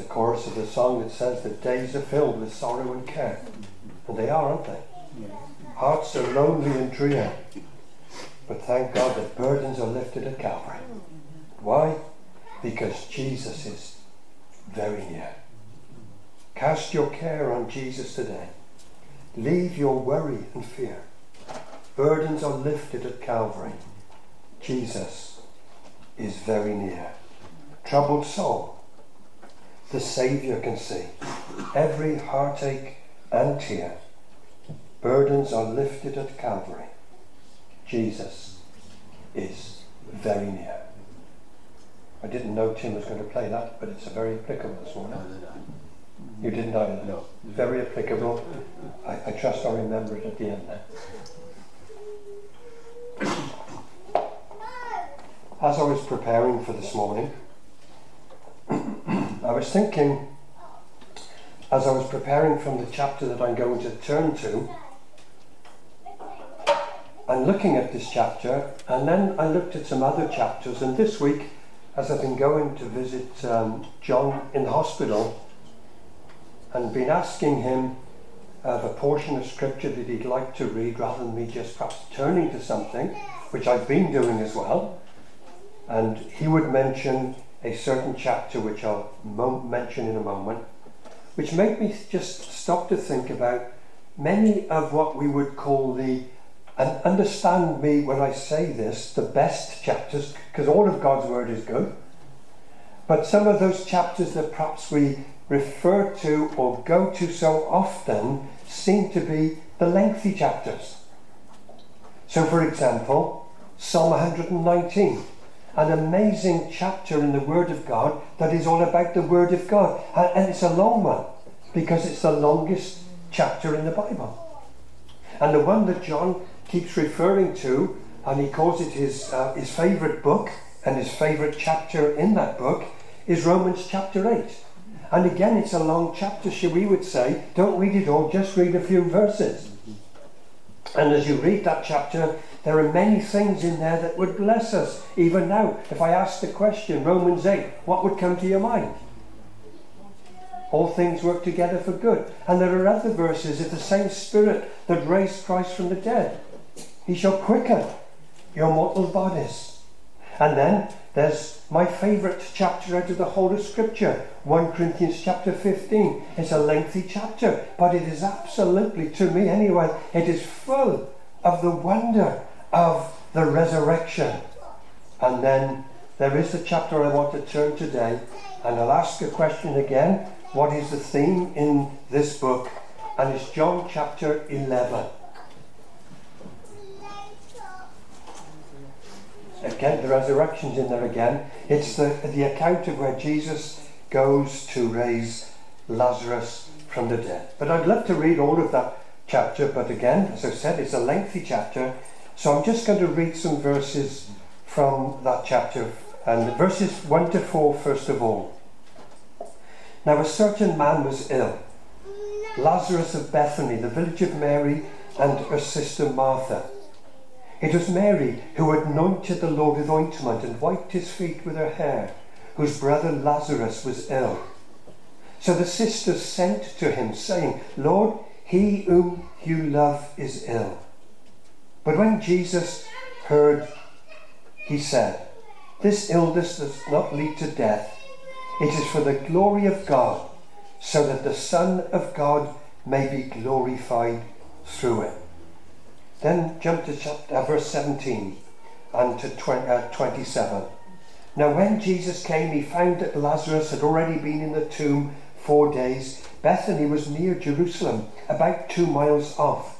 the chorus of the song that says that days are filled with sorrow and care. And they are, aren't they? Hearts are lonely and drear. But thank God that burdens are lifted at Calvary. Why? Because Jesus is very near. Cast your care on Jesus today. Leave your worry and fear. Burdens are lifted at Calvary. Jesus is very near. Troubled soul, the Saviour can see every heartache and tear. Burdens are lifted at Calvary. Jesus is very near. I didn't know Tim was going to play that, but it's a very applicable this morning. You didn't either? No. Very applicable. I, I trust I'll remember it at the end there. As I was preparing for this morning, I was thinking, as I was preparing from the chapter that I'm going to turn to, and looking at this chapter, and then I looked at some other chapters, and this week, as I've been going to visit um, John in the hospital, and been asking him of a portion of scripture that he'd like to read rather than me just perhaps turning to something, which I've been doing as well. And he would mention a certain chapter which I'll mention in a moment, which made me just stop to think about many of what we would call the, and understand me when I say this, the best chapters, because all of God's Word is good. But some of those chapters that perhaps we refer to or go to so often seem to be the lengthy chapters. So, for example, Psalm 119, an amazing chapter in the Word of God that is all about the Word of God. And it's a long one because it's the longest chapter in the Bible. And the one that John keeps referring to, and he calls it his, uh, his favourite book and his favourite chapter in that book, is Romans chapter 8. And again, it's a long chapter, so we would say, don't read it all, just read a few verses. And as you read that chapter, there are many things in there that would bless us. Even now, if I asked the question, Romans 8, what would come to your mind? All things work together for good. And there are other verses, if the same Spirit that raised Christ from the dead, he shall quicken your mortal bodies. And then there's my favourite chapter out of the whole of Scripture, 1 Corinthians chapter 15. It's a lengthy chapter, but it is absolutely, to me anyway, it is full of the wonder of the resurrection. And then there is the chapter I want to turn today, and I'll ask a question again. What is the theme in this book? And it's John chapter 11. Again, the resurrection's in there again. It's the, the account of where Jesus goes to raise Lazarus from the dead. But I'd love to read all of that chapter, but again, as I said, it's a lengthy chapter. So I'm just going to read some verses from that chapter. And verses 1 to 4, first of all. Now, a certain man was ill, Lazarus of Bethany, the village of Mary and her sister Martha. It was Mary who anointed the Lord with ointment and wiped his feet with her hair, whose brother Lazarus was ill. So the sisters sent to him, saying, Lord, he whom you love is ill. But when Jesus heard, he said, This illness does not lead to death. It is for the glory of God, so that the Son of God may be glorified through it. Then jump to chapter, uh, verse 17 and to 20, uh, 27. Now, when Jesus came, he found that Lazarus had already been in the tomb four days. Bethany was near Jerusalem, about two miles off.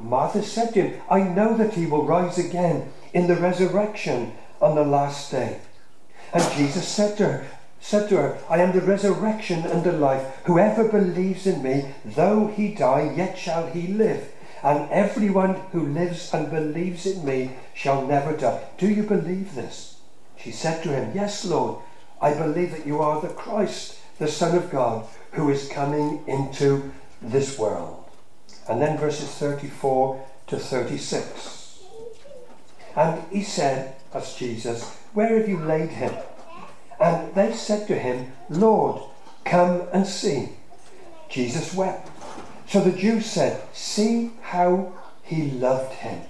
Martha said to him, I know that he will rise again in the resurrection on the last day. And Jesus said to her, said to her, I am the resurrection and the life. Whoever believes in me, though he die, yet shall he live. And everyone who lives and believes in me shall never die. Do you believe this? She said to him, Yes, Lord, I believe that you are the Christ, the Son of God, who is coming into this world. And then verses 34 to 36. And he said, as Jesus, Where have you laid him? And they said to him, Lord, come and see. Jesus wept. So the Jews said, See how he loved him.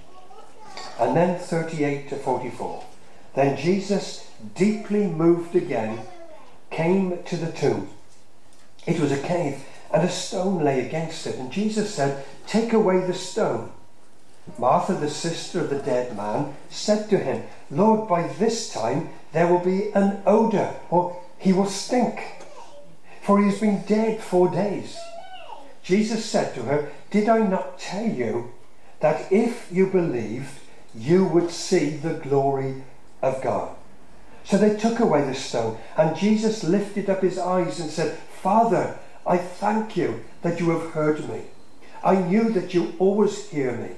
And then 38 to 44. Then Jesus, deeply moved again, came to the tomb. It was a cave, and a stone lay against it. And Jesus said, Take away the stone. Martha, the sister of the dead man, said to him, Lord, by this time there will be an odour, or he will stink, for he has been dead four days. Jesus said to her, Did I not tell you that if you believed, you would see the glory of God? So they took away the stone, and Jesus lifted up his eyes and said, Father, I thank you that you have heard me. I knew that you always hear me.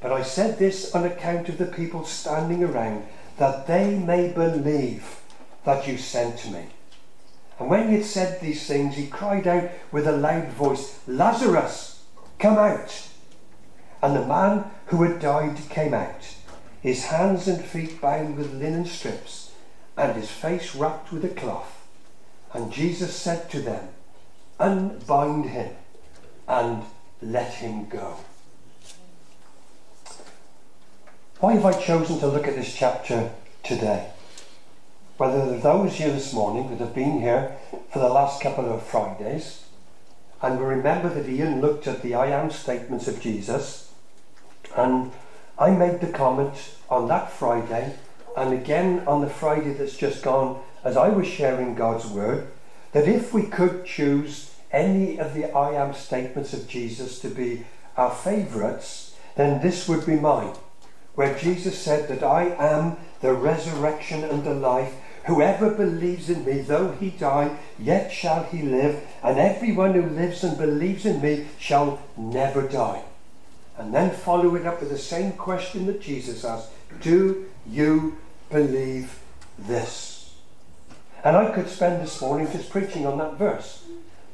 But I said this on account of the people standing around that they may believe that you sent me. And when he had said these things, he cried out with a loud voice, Lazarus, come out! And the man who had died came out, his hands and feet bound with linen strips, and his face wrapped with a cloth. And Jesus said to them, Unbind him and let him go. Why have I chosen to look at this chapter today? Whether there are those here this morning that have been here for the last couple of Fridays, and remember that Ian looked at the I am statements of Jesus, and I made the comment on that Friday, and again on the Friday that's just gone, as I was sharing God's word, that if we could choose any of the I am statements of Jesus to be our favourites, then this would be mine where Jesus said that I am the resurrection and the life. Whoever believes in me, though he die, yet shall he live, and everyone who lives and believes in me shall never die. And then follow it up with the same question that Jesus asked Do you believe this? And I could spend this morning just preaching on that verse,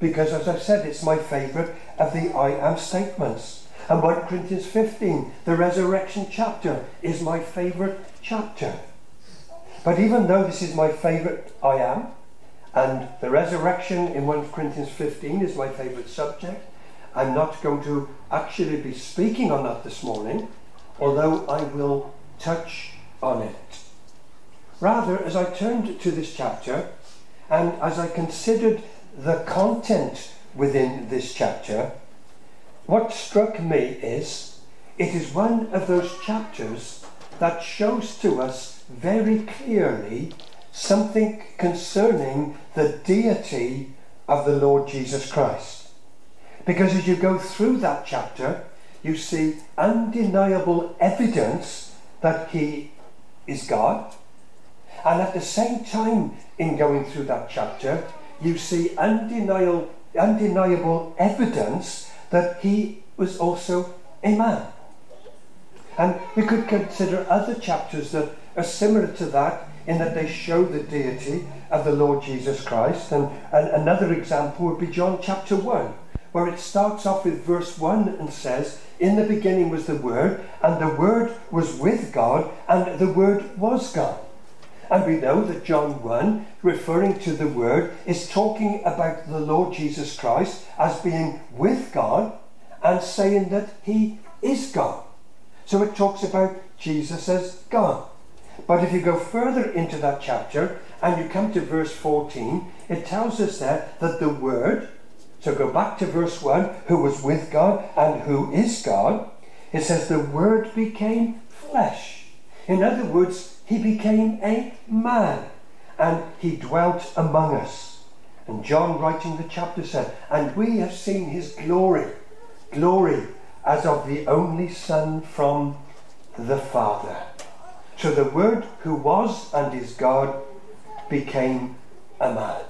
because as I said, it's my favourite of the I am statements. And 1 Corinthians 15, the resurrection chapter, is my favourite chapter. But even though this is my favourite I am, and the resurrection in 1 Corinthians 15 is my favourite subject, I'm not going to actually be speaking on that this morning, although I will touch on it. Rather, as I turned to this chapter, and as I considered the content within this chapter, what struck me is it is one of those chapters that shows to us very clearly something concerning the deity of the Lord Jesus Christ. Because as you go through that chapter, you see undeniable evidence that he is God. And at the same time, in going through that chapter, you see undeniable, undeniable evidence that he was also a man. And we could consider other chapters that are similar to that in that they show the deity of the Lord Jesus Christ. And, and another example would be John chapter 1, where it starts off with verse 1 and says, In the beginning was the Word, and the Word was with God, and the Word was God. And we know that John 1, referring to the Word, is talking about the Lord Jesus Christ as being with God and saying that He is God. So it talks about Jesus as God. But if you go further into that chapter and you come to verse 14, it tells us there that the Word, so go back to verse 1, who was with God and who is God, it says the Word became flesh. In other words, he became a man and he dwelt among us. And John, writing the chapter, said, And we have seen his glory, glory as of the only Son from the Father. So the Word who was and is God became a man.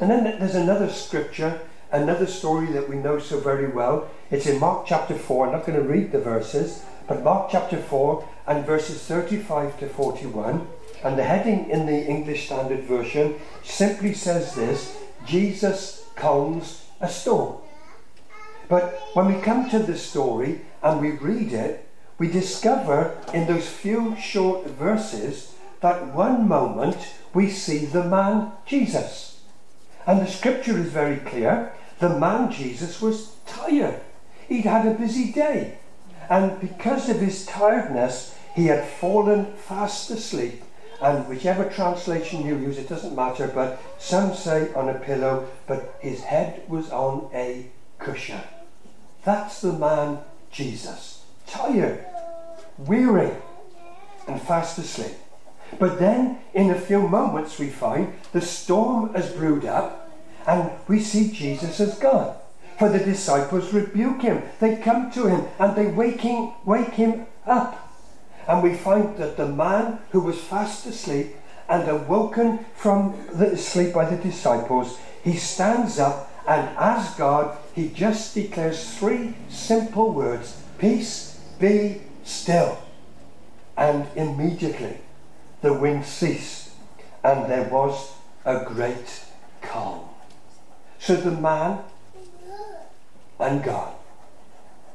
And then there's another scripture, another story that we know so very well. It's in Mark chapter 4. I'm not going to read the verses, but Mark chapter 4 and verses 35 to 41. And the heading in the English Standard Version simply says this Jesus calms a storm. But when we come to this story and we read it, we discover in those few short verses that one moment we see the man Jesus. And the scripture is very clear. The man Jesus was tired. He'd had a busy day. And because of his tiredness, he had fallen fast asleep. And whichever translation you use, it doesn't matter, but some say on a pillow, but his head was on a cushion. That's the man Jesus. Tired, weary, and fast asleep. But then, in a few moments, we find the storm has brewed up, and we see Jesus has gone. For the disciples rebuke him. They come to him and they him, wake him up. And we find that the man who was fast asleep and awoken from the sleep by the disciples, he stands up and as God, he just declares three simple words Peace, be still. And immediately the wind ceased and there was a great calm. So the man and God,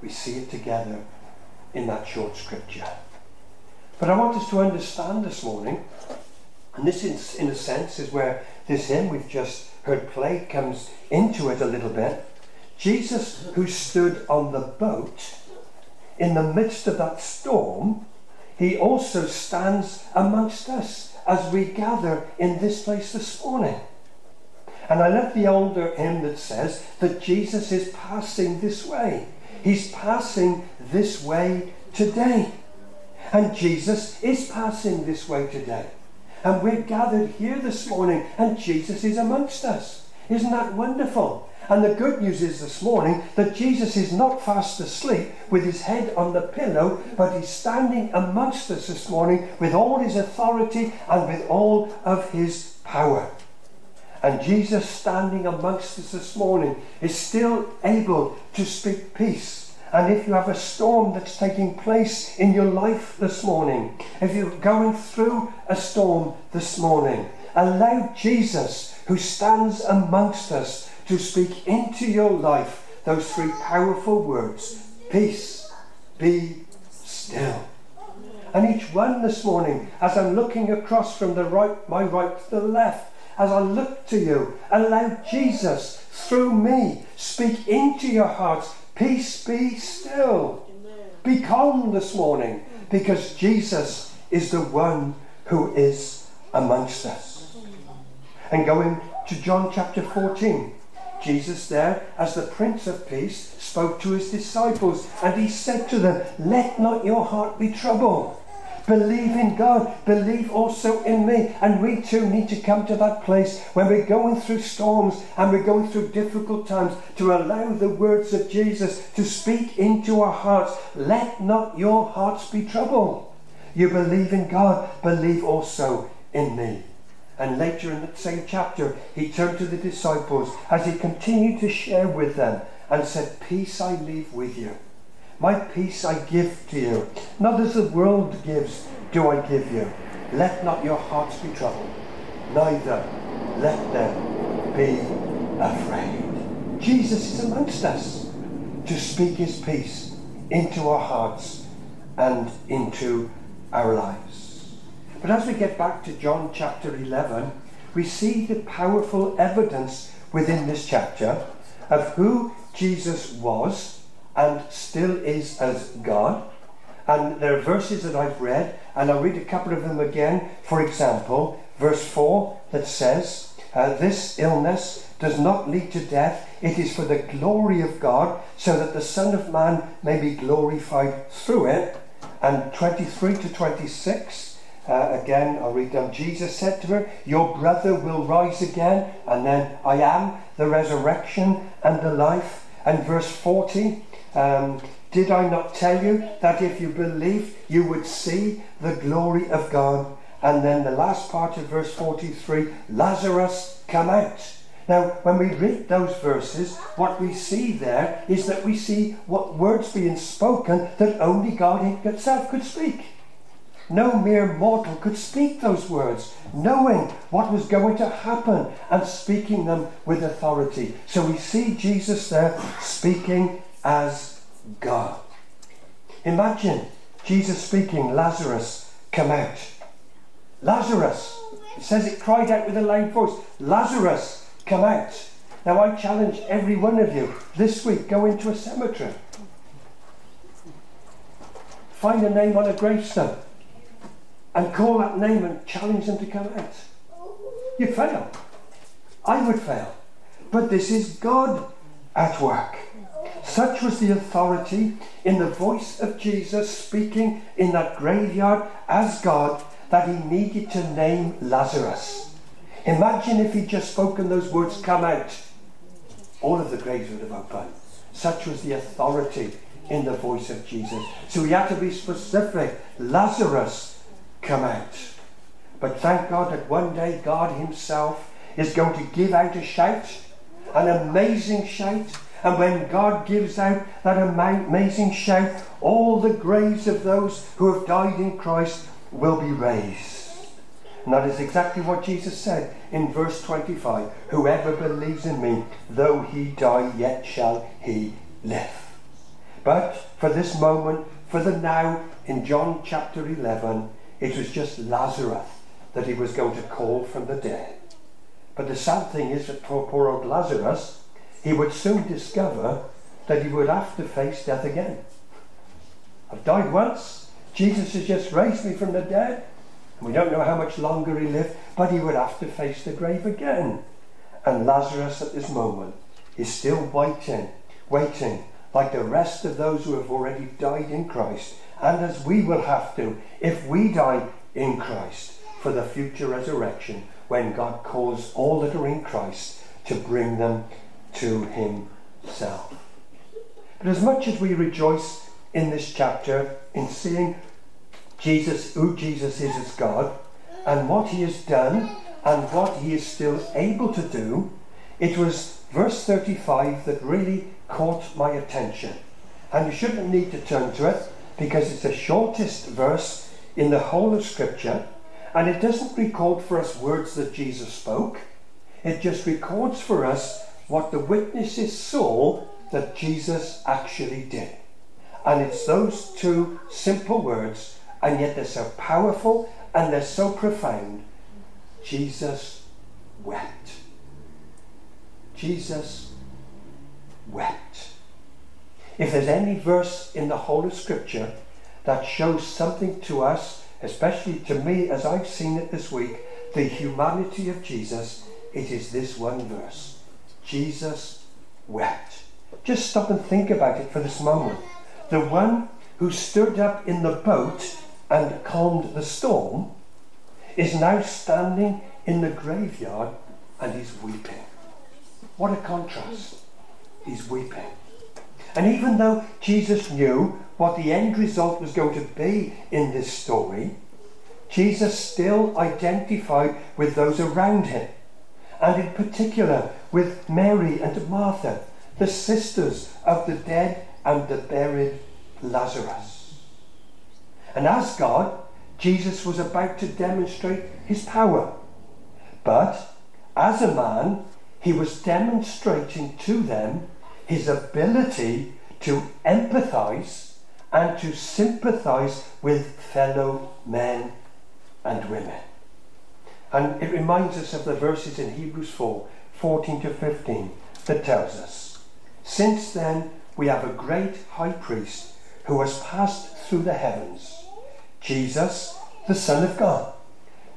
we see it together in that short scripture. But I want us to understand this morning, and this, in, in a sense, is where this hymn we've just heard played comes into it a little bit. Jesus, who stood on the boat in the midst of that storm, he also stands amongst us as we gather in this place this morning. And I love the older hymn that says that Jesus is passing this way. He's passing this way today. And Jesus is passing this way today. And we're gathered here this morning, and Jesus is amongst us. Isn't that wonderful? And the good news is this morning that Jesus is not fast asleep with his head on the pillow, but he's standing amongst us this morning with all his authority and with all of his power. And Jesus standing amongst us this morning is still able to speak peace and if you have a storm that's taking place in your life this morning, if you're going through a storm this morning, allow Jesus, who stands amongst us, to speak into your life those three powerful words Peace, be still. And each one this morning, as I'm looking across from the right, my right to the left, as I look to you, allow Jesus through me speak into your hearts Peace be still. Be calm this morning because Jesus is the one who is amongst us. And going to John chapter 14, Jesus there, as the Prince of Peace, spoke to his disciples and he said to them, Let not your heart be troubled. Believe in God. Believe also in me. And we too need to come to that place when we're going through storms and we're going through difficult times to allow the words of Jesus to speak into our hearts. Let not your hearts be troubled. You believe in God. Believe also in me. And later in that same chapter, he turned to the disciples as he continued to share with them and said, Peace I leave with you. My peace I give to you. Not as the world gives, do I give you. Let not your hearts be troubled, neither let them be afraid. Jesus is amongst us to speak his peace into our hearts and into our lives. But as we get back to John chapter 11, we see the powerful evidence within this chapter of who Jesus was and still is as God. And there are verses that I've read, and I'll read a couple of them again. For example, verse 4 that says, uh, This illness does not lead to death, it is for the glory of God, so that the Son of Man may be glorified through it. And 23 to 26, uh, again, I'll read them. Jesus said to her, Your brother will rise again, and then I am the resurrection and the life. And verse 40, um, did I not tell you that if you believe, you would see the glory of God? And then the last part of verse 43 Lazarus, come out. Now, when we read those verses, what we see there is that we see what words being spoken that only God Himself could speak. No mere mortal could speak those words, knowing what was going to happen and speaking them with authority. So we see Jesus there speaking as God. Imagine Jesus speaking, Lazarus, come out. Lazarus, it says it cried out with a loud voice, Lazarus, come out. Now I challenge every one of you this week go into a cemetery. Find a name on a gravestone and call that name and challenge them to come out. You fail. I would fail. But this is God at work. Such was the authority in the voice of Jesus speaking in that graveyard as God that he needed to name Lazarus. Imagine if he'd just spoken those words, come out. All of the graves would have opened. Such was the authority in the voice of Jesus. So he had to be specific. Lazarus, come out. But thank God that one day God Himself is going to give out a shout, an amazing shout. And when God gives out that amazing shout, all the graves of those who have died in Christ will be raised. And that is exactly what Jesus said in verse 25 Whoever believes in me, though he die, yet shall he live. But for this moment, for the now, in John chapter 11, it was just Lazarus that he was going to call from the dead. But the sad thing is that for poor old Lazarus, he would soon discover that he would have to face death again. I've died once. Jesus has just raised me from the dead. And we don't know how much longer he lived, but he would have to face the grave again. And Lazarus at this moment is still waiting, waiting, like the rest of those who have already died in Christ, and as we will have to if we die in Christ for the future resurrection when God calls all that are in Christ to bring them to Himself. But as much as we rejoice in this chapter in seeing Jesus, who Jesus is as God, and what He has done and what He is still able to do, it was verse 35 that really caught my attention. And you shouldn't need to turn to it because it's the shortest verse in the whole of Scripture, and it doesn't record for us words that Jesus spoke. It just records for us what the witnesses saw that Jesus actually did. And it's those two simple words, and yet they're so powerful and they're so profound. Jesus wept. Jesus wept. If there's any verse in the whole of Scripture that shows something to us, especially to me as I've seen it this week, the humanity of Jesus, it is this one verse. Jesus wept. Just stop and think about it for this moment. The one who stood up in the boat and calmed the storm is now standing in the graveyard and he's weeping. What a contrast. He's weeping. And even though Jesus knew what the end result was going to be in this story, Jesus still identified with those around him, and in particular with Mary and Martha, the sisters of the dead and the buried Lazarus. And as God, Jesus was about to demonstrate his power. But as a man, he was demonstrating to them his ability to empathize and to sympathize with fellow men and women. And it reminds us of the verses in Hebrews 4 14 to 15 that tells us, Since then we have a great high priest who has passed through the heavens, Jesus, the Son of God.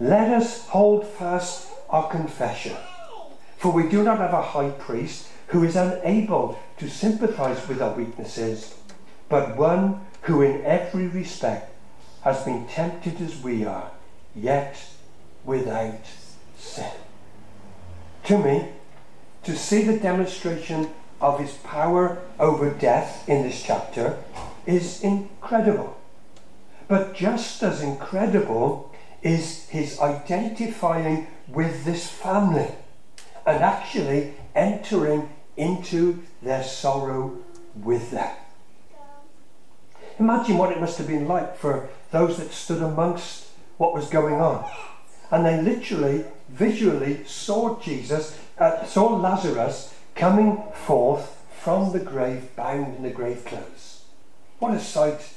Let us hold fast our confession. For we do not have a high priest who is unable to sympathize with our weaknesses, but one who in every respect has been tempted as we are, yet without sin. To me, to see the demonstration of his power over death in this chapter is incredible. But just as incredible is his identifying with this family and actually entering into their sorrow with them. Imagine what it must have been like for those that stood amongst what was going on. And they literally, visually saw Jesus, uh, saw Lazarus coming forth from the grave, bound in the grave clothes. What a sight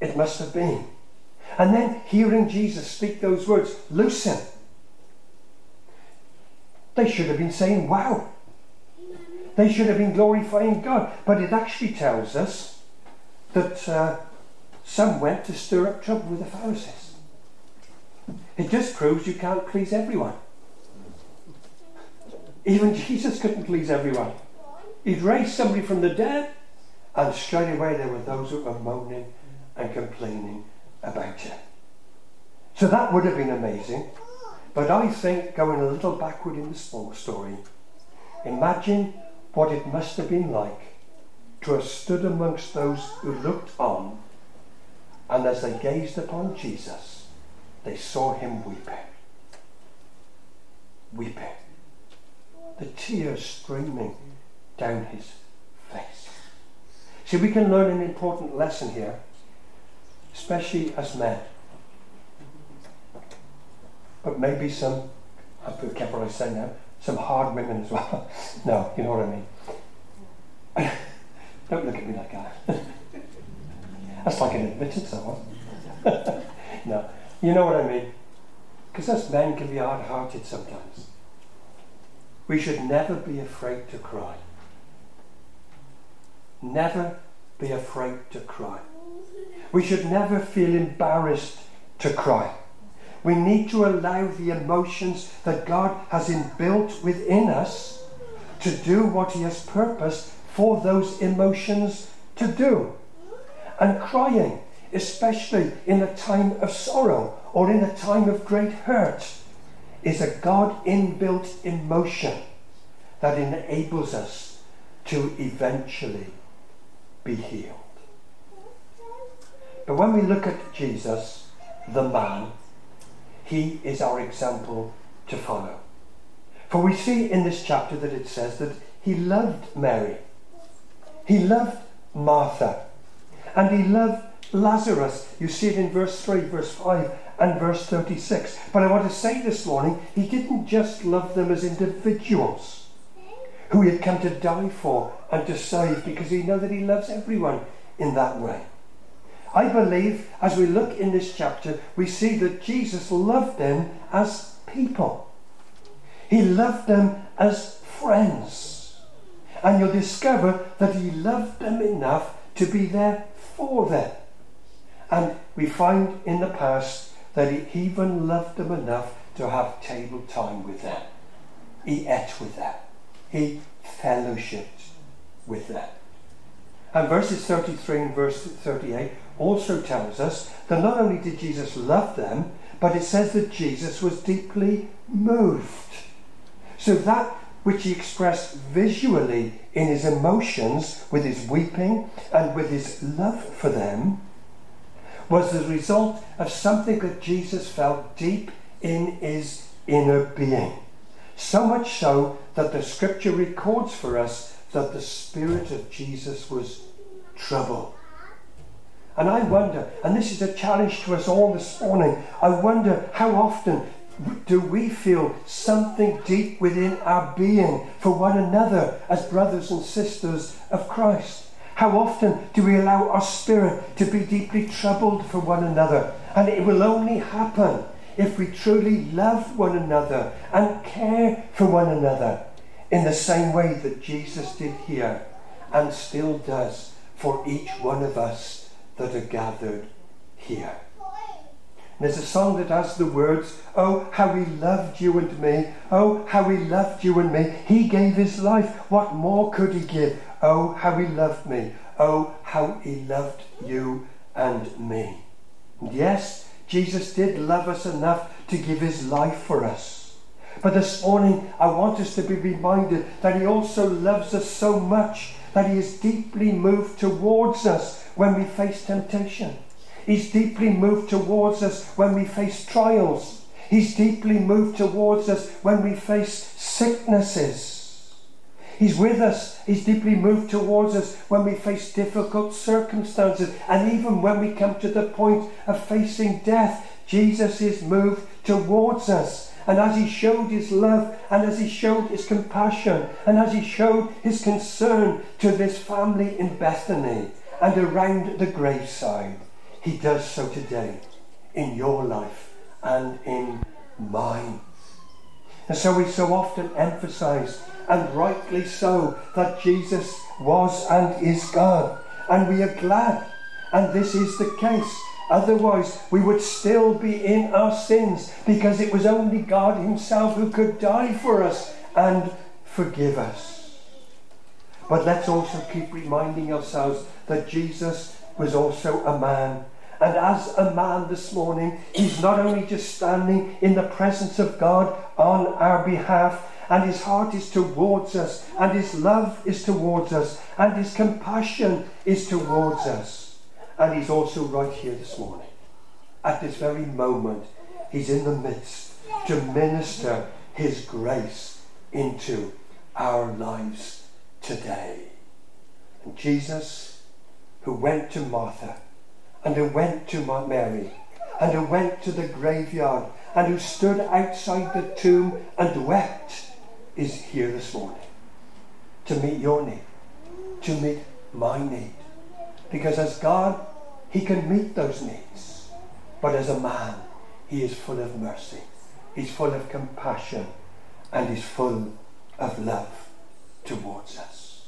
it must have been. And then hearing Jesus speak those words, loose him. They should have been saying, wow. They should have been glorifying God. But it actually tells us that uh, some went to stir up trouble with the Pharisees. It just proves you can't please everyone. Even Jesus couldn't please everyone. He'd raised somebody from the dead, and straight away there were those who were moaning and complaining about it. So that would have been amazing. But I think going a little backward in the story, imagine what it must have been like to have stood amongst those who looked on, and as they gazed upon Jesus, they saw him weeping. Weeping. The tears streaming down his face. See, we can learn an important lesson here, especially as men. But maybe some, I'll be careful I say now, some hard women as well. no, you know what I mean. Don't look at me like that. That's like an admitted someone. no, you know what I mean. Because us men can be hard hearted sometimes. We should never be afraid to cry. Never be afraid to cry. We should never feel embarrassed to cry. We need to allow the emotions that God has inbuilt within us to do what He has purposed for those emotions to do. And crying, especially in a time of sorrow or in a time of great hurt, is a God inbuilt emotion that enables us to eventually be healed. But when we look at Jesus, the man, he is our example to follow. For we see in this chapter that it says that he loved Mary, he loved Martha, and he loved Lazarus. You see it in verse 3, verse 5, and verse 36. But I want to say this morning, he didn't just love them as individuals who he had come to die for and to save because he knows that he loves everyone in that way. I believe as we look in this chapter, we see that Jesus loved them as people. He loved them as friends. And you'll discover that he loved them enough to be there for them. And we find in the past that he even loved them enough to have table time with them. He ate with them. He fellowshipped with them. And verses 33 and verse 38 also tells us that not only did Jesus love them, but it says that Jesus was deeply moved. So that which he expressed visually in his emotions, with his weeping and with his love for them, was the result of something that Jesus felt deep in his inner being. So much so that the scripture records for us that the Spirit of Jesus was troubled. And I wonder, and this is a challenge to us all this morning, I wonder how often do we feel something deep within our being for one another as brothers and sisters of Christ? How often do we allow our spirit to be deeply troubled for one another? And it will only happen if we truly love one another and care for one another in the same way that Jesus did here and still does for each one of us that are gathered here. And There's a song that has the words, Oh, how he loved you and me. Oh, how he loved you and me. He gave his life. What more could he give? Oh, how he loved me. Oh, how he loved you and me. And yes, Jesus did love us enough to give his life for us. But this morning, I want us to be reminded that he also loves us so much that he is deeply moved towards us when we face temptation. He's deeply moved towards us when we face trials. He's deeply moved towards us when we face sicknesses. He's with us. He's deeply moved towards us when we face difficult circumstances. And even when we come to the point of facing death, Jesus is moved towards us. And as he showed his love, and as he showed his compassion, and as he showed his concern to this family in Bethany and around the graveside, he does so today in your life and in mine. And so we so often emphasize, and rightly so, that Jesus was and is God. And we are glad. And this is the case. Otherwise, we would still be in our sins because it was only God Himself who could die for us and forgive us. But let's also keep reminding ourselves that Jesus was also a man. And as a man this morning, he's not only just standing in the presence of God on our behalf, and his heart is towards us, and his love is towards us, and his compassion is towards us and He's also right here this morning. At this very moment, He's in the midst to minister His grace into our lives today. And Jesus, who went to Martha, and who went to Mount Mary, and who went to the graveyard, and who stood outside the tomb and wept, is here this morning to meet your need, to meet my need. Because as God he can meet those needs. But as a man, he is full of mercy. He's full of compassion and he's full of love towards us.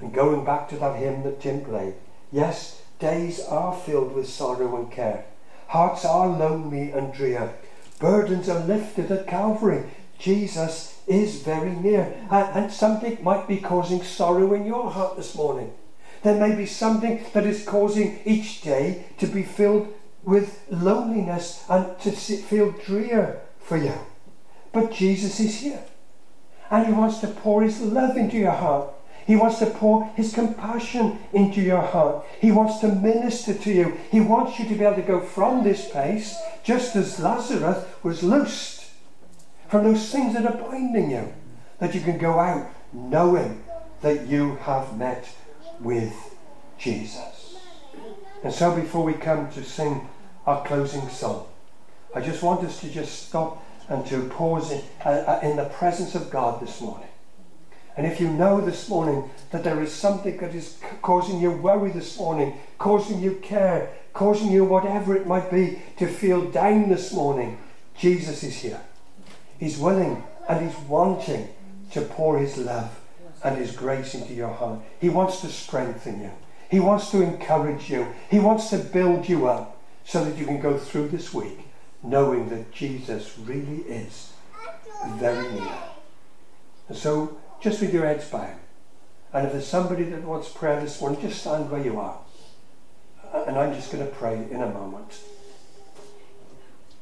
And going back to that hymn that Tim played, yes, days are filled with sorrow and care. Hearts are lonely and drear. Burdens are lifted at Calvary. Jesus is very near. And, and something might be causing sorrow in your heart this morning. There may be something that is causing each day to be filled with loneliness and to feel drear for you. But Jesus is here. And He wants to pour His love into your heart. He wants to pour His compassion into your heart. He wants to minister to you. He wants you to be able to go from this place just as Lazarus was loosed from those things that are binding you. That you can go out knowing that you have met with Jesus. And so before we come to sing our closing song, I just want us to just stop and to pause in, uh, uh, in the presence of God this morning. And if you know this morning that there is something that is causing you worry this morning, causing you care, causing you whatever it might be to feel down this morning, Jesus is here. He's willing and He's wanting to pour His love and His grace into your heart. He wants to strengthen you. He wants to encourage you. He wants to build you up so that you can go through this week knowing that Jesus really is very near. And so, just with your heads bowed, and if there's somebody that wants prayer this morning, just stand where you are. And I'm just going to pray in a moment.